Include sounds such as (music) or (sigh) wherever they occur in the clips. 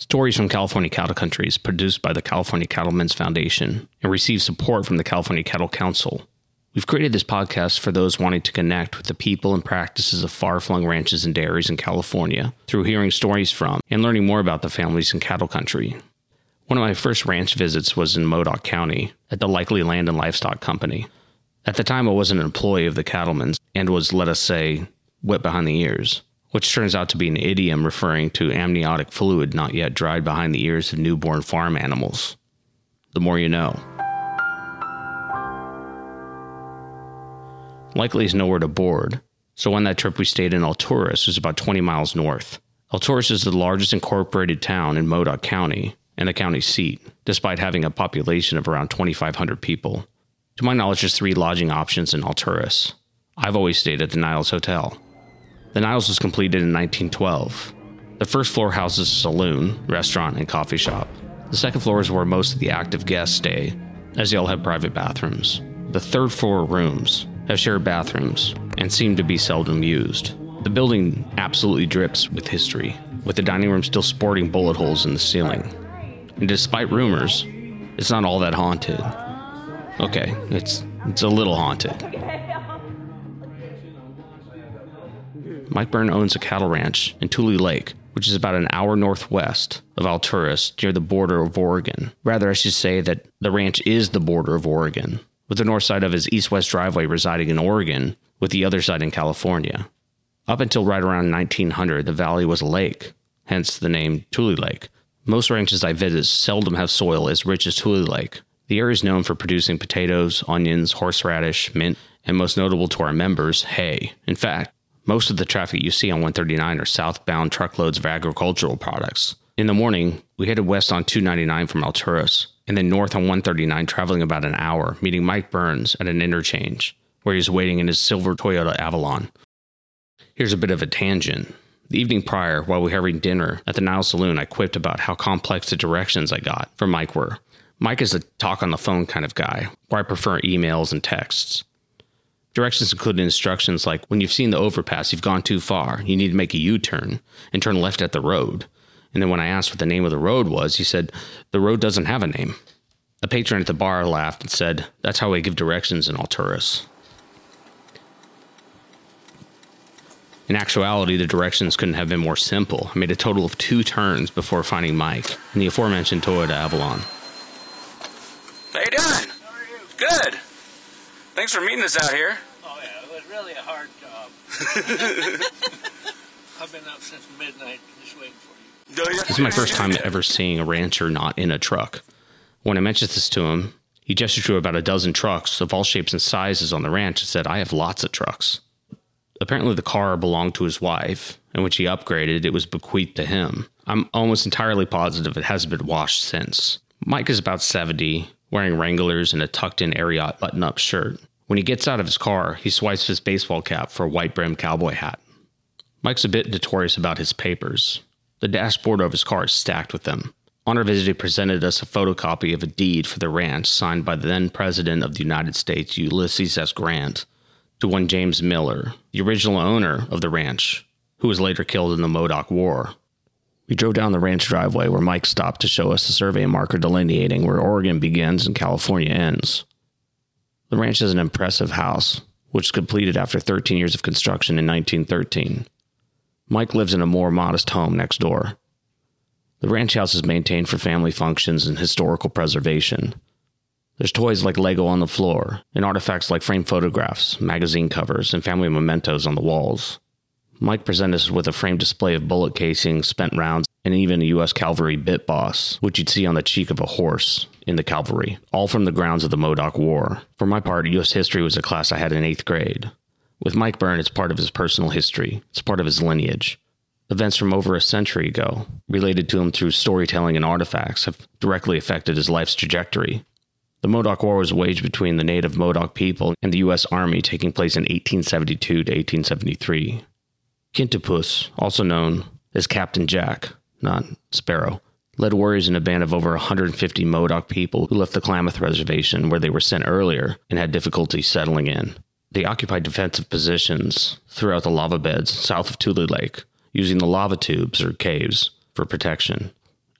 Stories from California Cattle Country is produced by the California Cattlemen's Foundation and receives support from the California Cattle Council. We've created this podcast for those wanting to connect with the people and practices of far flung ranches and dairies in California through hearing stories from and learning more about the families in cattle country. One of my first ranch visits was in Modoc County at the Likely Land and Livestock Company. At the time, I was an employee of the cattlemen's and was, let us say, wet behind the ears which turns out to be an idiom referring to amniotic fluid not yet dried behind the ears of newborn farm animals. The more you know. Likely is nowhere to board, so on that trip we stayed in Alturas, which is about 20 miles north. Alturas is the largest incorporated town in Modoc County and the county seat, despite having a population of around 2,500 people. To my knowledge, there's three lodging options in Alturas. I've always stayed at the Niles Hotel. The Niles was completed in 1912. The first floor houses a saloon, restaurant, and coffee shop. The second floor is where most of the active guests stay, as they all have private bathrooms. The third floor rooms have shared bathrooms and seem to be seldom used. The building absolutely drips with history, with the dining room still sporting bullet holes in the ceiling. And despite rumors, it's not all that haunted. Okay, it's it's a little haunted. Mike Byrne owns a cattle ranch in Tule Lake, which is about an hour northwest of Alturas near the border of Oregon. Rather, I should say that the ranch is the border of Oregon, with the north side of his east west driveway residing in Oregon, with the other side in California. Up until right around 1900, the valley was a lake, hence the name Tule Lake. Most ranches I visit seldom have soil as rich as Tule Lake. The area is known for producing potatoes, onions, horseradish, mint, and most notable to our members, hay. In fact, most of the traffic you see on 139 are southbound truckloads of agricultural products. In the morning, we headed west on 299 from Alturas, and then north on 139, traveling about an hour, meeting Mike Burns at an interchange, where he was waiting in his silver Toyota Avalon. Here's a bit of a tangent. The evening prior, while we were having dinner at the Niles Saloon, I quipped about how complex the directions I got from Mike were. Mike is a talk on the phone kind of guy, where I prefer emails and texts. Directions include instructions like when you've seen the overpass, you've gone too far, you need to make a U turn and turn left at the road. And then when I asked what the name of the road was, he said, The road doesn't have a name. A patron at the bar laughed and said, That's how we give directions in Alturas. In actuality, the directions couldn't have been more simple. I made a total of two turns before finding Mike in the aforementioned Toyota Avalon. How you doing? How are you? Good. Thanks for meeting us out here. Oh yeah, it was really a hard job. (laughs) I've been up since midnight just waiting for you. This is my first time ever seeing a rancher not in a truck. When I mentioned this to him, he gestured to about a dozen trucks of all shapes and sizes on the ranch and said, I have lots of trucks. Apparently, the car belonged to his wife, and when she upgraded, it was bequeathed to him. I'm almost entirely positive it hasn't been washed since. Mike is about 70, wearing Wranglers and a tucked in Ariat button up shirt. When he gets out of his car, he swipes his baseball cap for a white brimmed cowboy hat. Mike's a bit notorious about his papers. The dashboard of his car is stacked with them. On our visit, he presented us a photocopy of a deed for the ranch signed by the then President of the United States, Ulysses S. Grant, to one James Miller, the original owner of the ranch, who was later killed in the Modoc War. We drove down the ranch driveway where Mike stopped to show us the survey marker delineating where Oregon begins and California ends. The ranch is an impressive house, which was completed after 13 years of construction in 1913. Mike lives in a more modest home next door. The ranch house is maintained for family functions and historical preservation. There's toys like Lego on the floor, and artifacts like framed photographs, magazine covers, and family mementos on the walls. Mike presented us with a framed display of bullet casings, spent rounds, and even a U.S. Cavalry bit boss, which you'd see on the cheek of a horse in the cavalry, all from the grounds of the Modoc War. For my part, U.S. history was a class I had in eighth grade. With Mike Byrne, it's part of his personal history, it's part of his lineage. Events from over a century ago, related to him through storytelling and artifacts, have directly affected his life's trajectory. The Modoc War was waged between the native Modoc people and the U.S. Army, taking place in 1872 to 1873. Kintpuash, also known as Captain Jack, not Sparrow, led warriors in a band of over 150 Modoc people who left the Klamath Reservation where they were sent earlier and had difficulty settling in. They occupied defensive positions throughout the lava beds south of Tule Lake, using the lava tubes or caves for protection.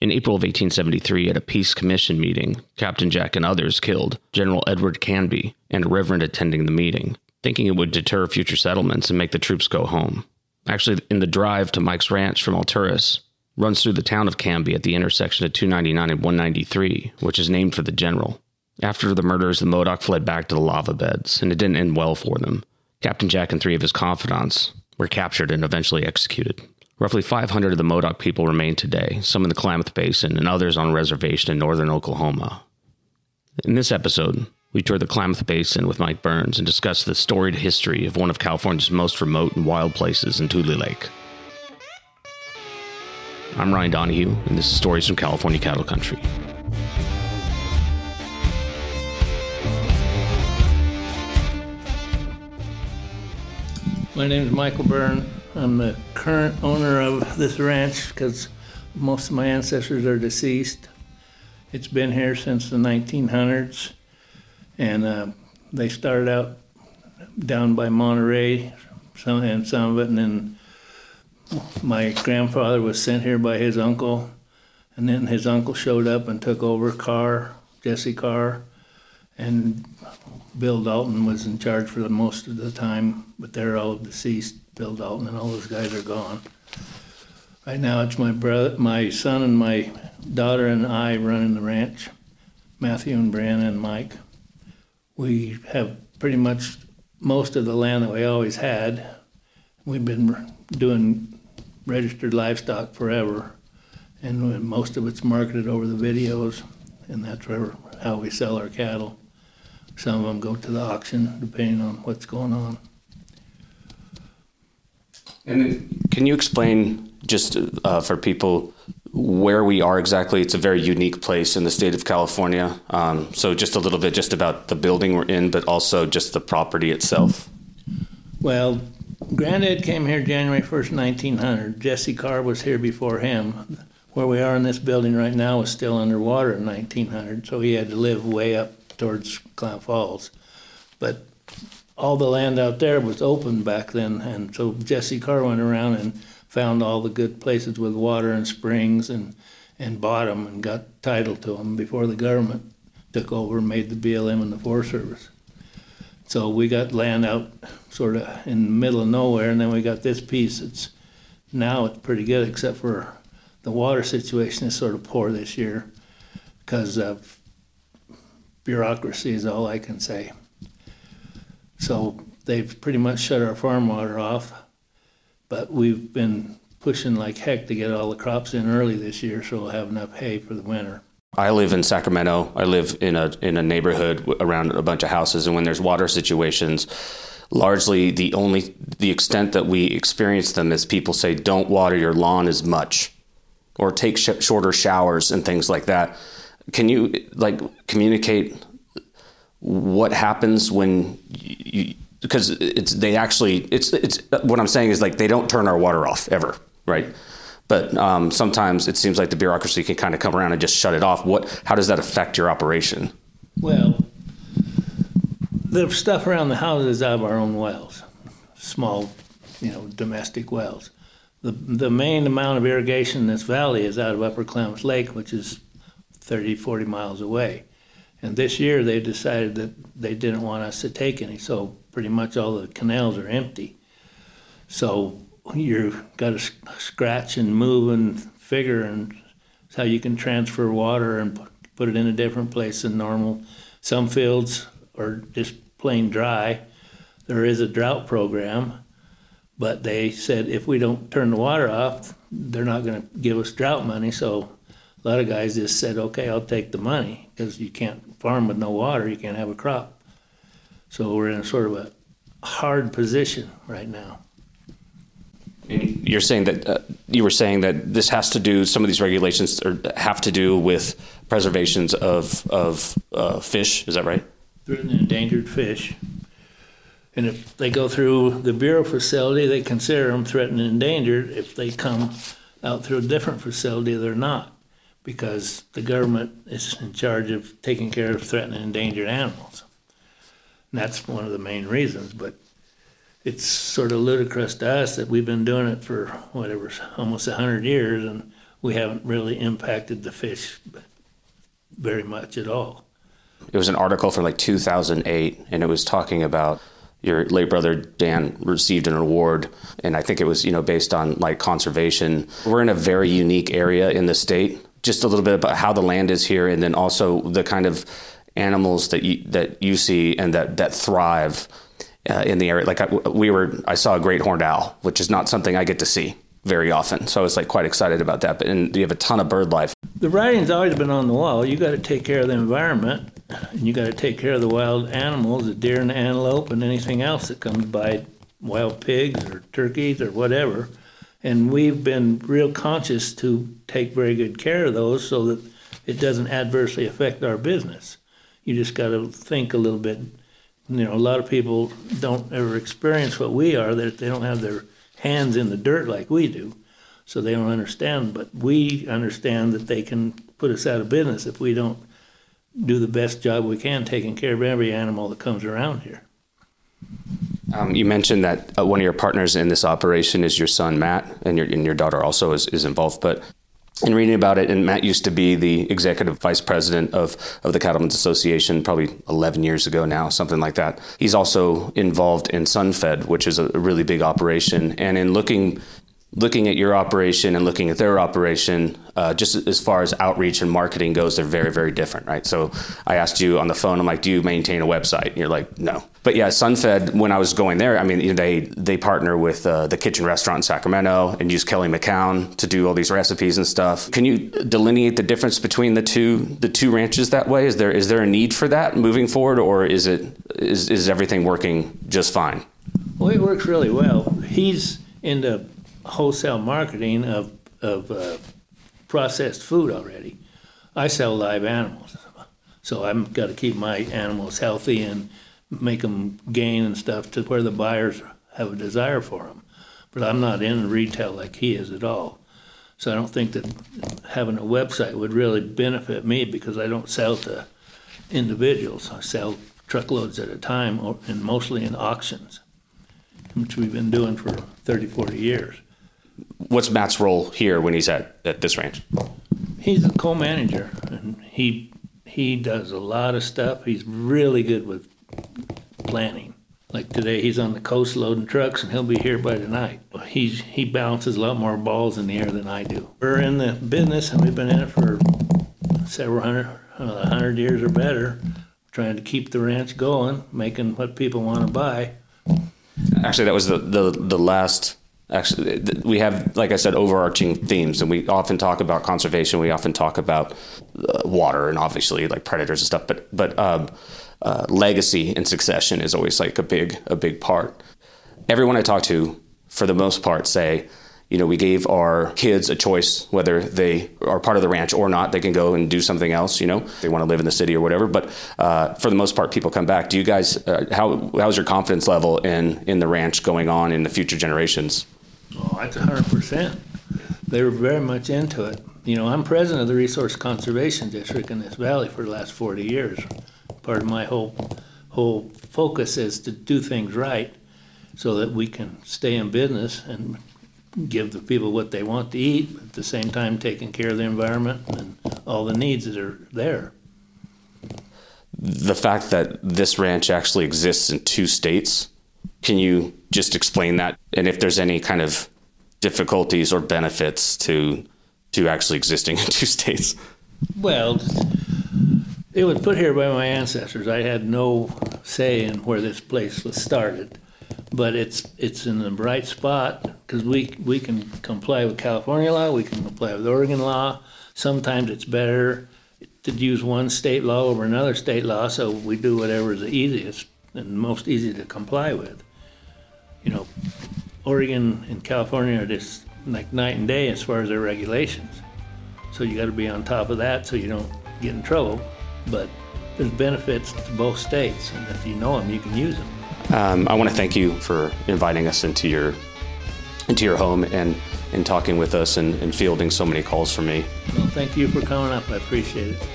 In April of 1873, at a peace commission meeting, Captain Jack and others killed General Edward Canby and a reverend attending the meeting, thinking it would deter future settlements and make the troops go home. Actually, in the drive to Mike's Ranch from Alturas, runs through the town of Canby at the intersection of 299 and 193, which is named for the general. After the murders, the Modoc fled back to the lava beds, and it didn't end well for them. Captain Jack and three of his confidants were captured and eventually executed. Roughly 500 of the Modoc people remain today, some in the Klamath Basin and others on reservation in northern Oklahoma. In this episode, we tour the Klamath Basin with Mike Burns and discuss the storied history of one of California's most remote and wild places in Tule Lake. I'm Ryan Donahue, and this is Stories from California Cattle Country. My name is Michael Byrne. I'm the current owner of this ranch because most of my ancestors are deceased. It's been here since the 1900s, and uh, they started out down by Monterey, some and some of it, and then my grandfather was sent here by his uncle, and then his uncle showed up and took over Carr, Jesse Carr, and Bill Dalton was in charge for the most of the time, but they're all deceased. Bill Dalton and all those guys are gone. Right now, it's my brother, my son, and my daughter and I running the ranch. Matthew and Brianna and Mike. We have pretty much most of the land that we always had. We've been doing registered livestock forever, and most of it's marketed over the videos, and that's where, how we sell our cattle. Some of them go to the auction, depending on what's going on. And then, can you explain just uh, for people where we are exactly? It's a very unique place in the state of California. Um, so, just a little bit just about the building we're in, but also just the property itself. Well, Granddad came here January 1st, 1900. Jesse Carr was here before him. Where we are in this building right now was still underwater in 1900, so he had to live way up towards Clown Falls. But all the land out there was open back then, and so Jesse Carr went around and found all the good places with water and springs and and bought them and got title to them before the government took over and made the BLM and the Forest Service. So we got land out sort of in the middle of nowhere, and then we got this piece. It's now it's pretty good, except for the water situation is sort of poor this year because of bureaucracy is all I can say. So they've pretty much shut our farm water off, but we've been pushing like heck to get all the crops in early this year so we'll have enough hay for the winter. I live in Sacramento. I live in a in a neighborhood around a bunch of houses, and when there's water situations, largely the only the extent that we experience them is people say don't water your lawn as much, or take sh- shorter showers and things like that. Can you like communicate what happens when you because it's they actually it's it's what I'm saying is like they don't turn our water off ever, right? But um, sometimes it seems like the bureaucracy can kind of come around and just shut it off. What how does that affect your operation? Well, the stuff around the houses out of our own wells, small, you know, domestic wells. The the main amount of irrigation in this valley is out of Upper Klamath Lake, which is 30, 40 miles away. And this year they decided that they didn't want us to take any, so pretty much all the canals are empty. So you've got to scratch and move and figure and how you can transfer water and put it in a different place than normal. Some fields are just plain dry. There is a drought program, but they said if we don't turn the water off, they're not going to give us drought money. So a lot of guys just said, okay, I'll take the money because you can't farm with no water, you can't have a crop. So we're in a sort of a hard position right now. You're saying that uh, you were saying that this has to do some of these regulations or have to do with preservations of of uh, fish. Is that right? Threatened and endangered fish. And if they go through the bureau facility, they consider them threatened and endangered. If they come out through a different facility, they're not because the government is in charge of taking care of threatened and endangered animals. And that's one of the main reasons, but it's sort of ludicrous to us that we've been doing it for whatever, almost 100 years, and we haven't really impacted the fish very much at all. It was an article from like 2008, and it was talking about your late brother Dan received an award, and I think it was you know based on like conservation. We're in a very unique area in the state. Just a little bit about how the land is here, and then also the kind of animals that you that you see and that that thrive uh, in the area. Like I, we were, I saw a great horned owl, which is not something I get to see very often. So I was like quite excited about that. But and you have a ton of bird life. The writing's always been on the wall. You got to take care of the environment, and you got to take care of the wild animals, the deer and the antelope, and anything else that comes by, wild pigs or turkeys or whatever. And we've been real conscious to take very good care of those so that it doesn't adversely affect our business. You just got to think a little bit. You know, a lot of people don't ever experience what we are. That they don't have their hands in the dirt like we do, so they don't understand. But we understand that they can put us out of business if we don't do the best job we can taking care of every animal that comes around here. Um, you mentioned that uh, one of your partners in this operation is your son Matt, and your and your daughter also is, is involved. But in reading about it, and Matt used to be the executive vice president of, of the Cattlemen's Association probably 11 years ago now, something like that. He's also involved in Sunfed, which is a really big operation. And in looking looking at your operation and looking at their operation, uh, just as far as outreach and marketing goes, they're very, very different, right? So I asked you on the phone, I'm like, do you maintain a website? And you're like, no. But yeah, Sunfed, when I was going there, I mean, they they partner with uh, the Kitchen Restaurant in Sacramento and use Kelly McCown to do all these recipes and stuff. Can you delineate the difference between the two the two ranches that way? Is there is there a need for that moving forward, or is it is is everything working just fine? Well, it works really well. He's into wholesale marketing of, of uh, processed food already. I sell live animals, so I've got to keep my animals healthy and make them gain and stuff to where the buyers have a desire for them. But I'm not in retail like he is at all. So I don't think that having a website would really benefit me because I don't sell to individuals. I sell truckloads at a time and mostly in auctions, which we've been doing for 30, 40 years. What's Matt's role here when he's at, at this ranch? He's a co-manager, and he he does a lot of stuff. He's really good with planning. Like today, he's on the coast loading trucks, and he'll be here by tonight. He's he bounces a lot more balls in the air than I do. We're in the business, and we've been in it for several hundred, uh, hundred years or better, trying to keep the ranch going, making what people want to buy. Actually, that was the, the, the last actually we have like i said overarching themes and we often talk about conservation we often talk about uh, water and obviously like predators and stuff but but um, uh, legacy and succession is always like a big a big part. Everyone i talk to for the most part say you know we gave our kids a choice whether they are part of the ranch or not. They can go and do something else you know they want to live in the city or whatever but uh, for the most part people come back. Do you guys uh, how how's your confidence level in in the ranch going on in the future generations Oh, that's hundred percent. They were very much into it. You know, I'm president of the Resource Conservation District in this valley for the last forty years. Part of my whole, whole focus is to do things right so that we can stay in business and give the people what they want to eat, at the same time taking care of the environment and all the needs that are there. The fact that this ranch actually exists in two states, can you just explain that and if there's any kind of difficulties or benefits to to actually existing in two states? Well, it was put here by my ancestors. I had no say in where this place was started, but it's it's in the right spot because we we can comply with California law, we can comply with Oregon law. Sometimes it's better to use one state law over another state law, so we do whatever is the easiest and most easy to comply with. You know, Oregon and California are just like night and day as far as their regulations. So you got to be on top of that so you don't get in trouble. But there's benefits to both states, and if you know them, you can use them. Um, I want to thank you for inviting us into your into your home and and talking with us and, and fielding so many calls from me. Well, thank you for coming up. I appreciate it.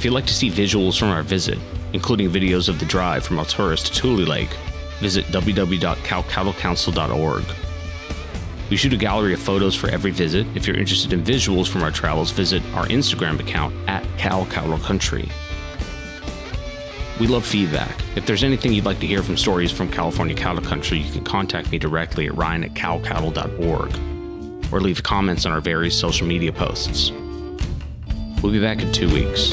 If you'd like to see visuals from our visit, including videos of the drive from Alturas to Tule Lake, visit www.calcattlecouncil.org. We shoot a gallery of photos for every visit. If you're interested in visuals from our travels, visit our Instagram account at Cal Cattle Country. We love feedback. If there's anything you'd like to hear from stories from California cattle country, you can contact me directly at ryan at calcattle.org or leave comments on our various social media posts. We'll be back in two weeks.